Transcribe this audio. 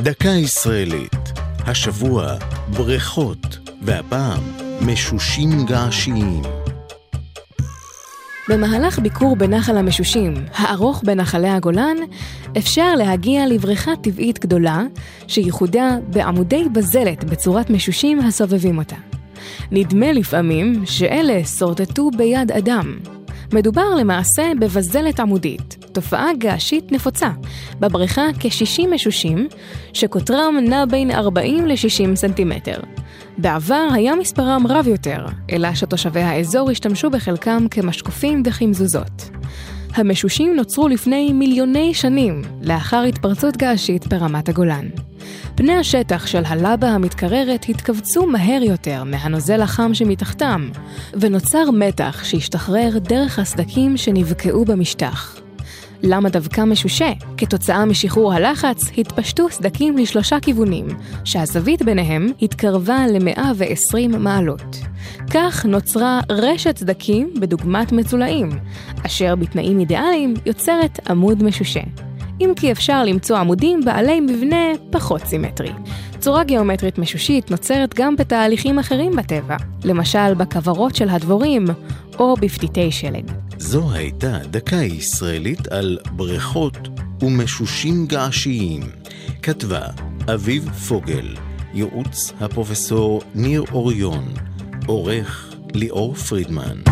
דקה ישראלית, השבוע בריכות, והפעם משושים געשיים. במהלך ביקור בנחל המשושים, הארוך בנחלי הגולן, אפשר להגיע לבריכה טבעית גדולה, שייחודה בעמודי בזלת בצורת משושים הסובבים אותה. נדמה לפעמים שאלה שורטטו ביד אדם. מדובר למעשה בבזלת עמודית, תופעה געשית נפוצה, בבריכה כ-60 משושים, שקוטרם נע בין 40 ל-60 סנטימטר. בעבר היה מספרם רב יותר, אלא שתושבי האזור השתמשו בחלקם כמשקופים וכמזוזות. המשושים נוצרו לפני מיליוני שנים, לאחר התפרצות געשית ברמת הגולן. פני השטח של הלבה המתקררת התכווצו מהר יותר מהנוזל החם שמתחתם, ונוצר מתח שהשתחרר דרך הסדקים שנבקעו במשטח. למה דווקא משושה? כתוצאה משחרור הלחץ, התפשטו סדקים לשלושה כיוונים, שהזווית ביניהם התקרבה ל-120 מעלות. כך נוצרה רשת סדקים בדוגמת מצולעים, אשר בתנאים אידיאליים יוצרת עמוד משושה. אם כי אפשר למצוא עמודים בעלי מבנה פחות סימטרי. צורה גיאומטרית משושית נוצרת גם בתהליכים אחרים בטבע, למשל בכוורות של הדבורים או בפתיתי שלג. זו הייתה דקה ישראלית על בריכות ומשושים געשיים. כתבה אביב פוגל, ייעוץ הפרופסור ניר אוריון, עורך ליאור פרידמן.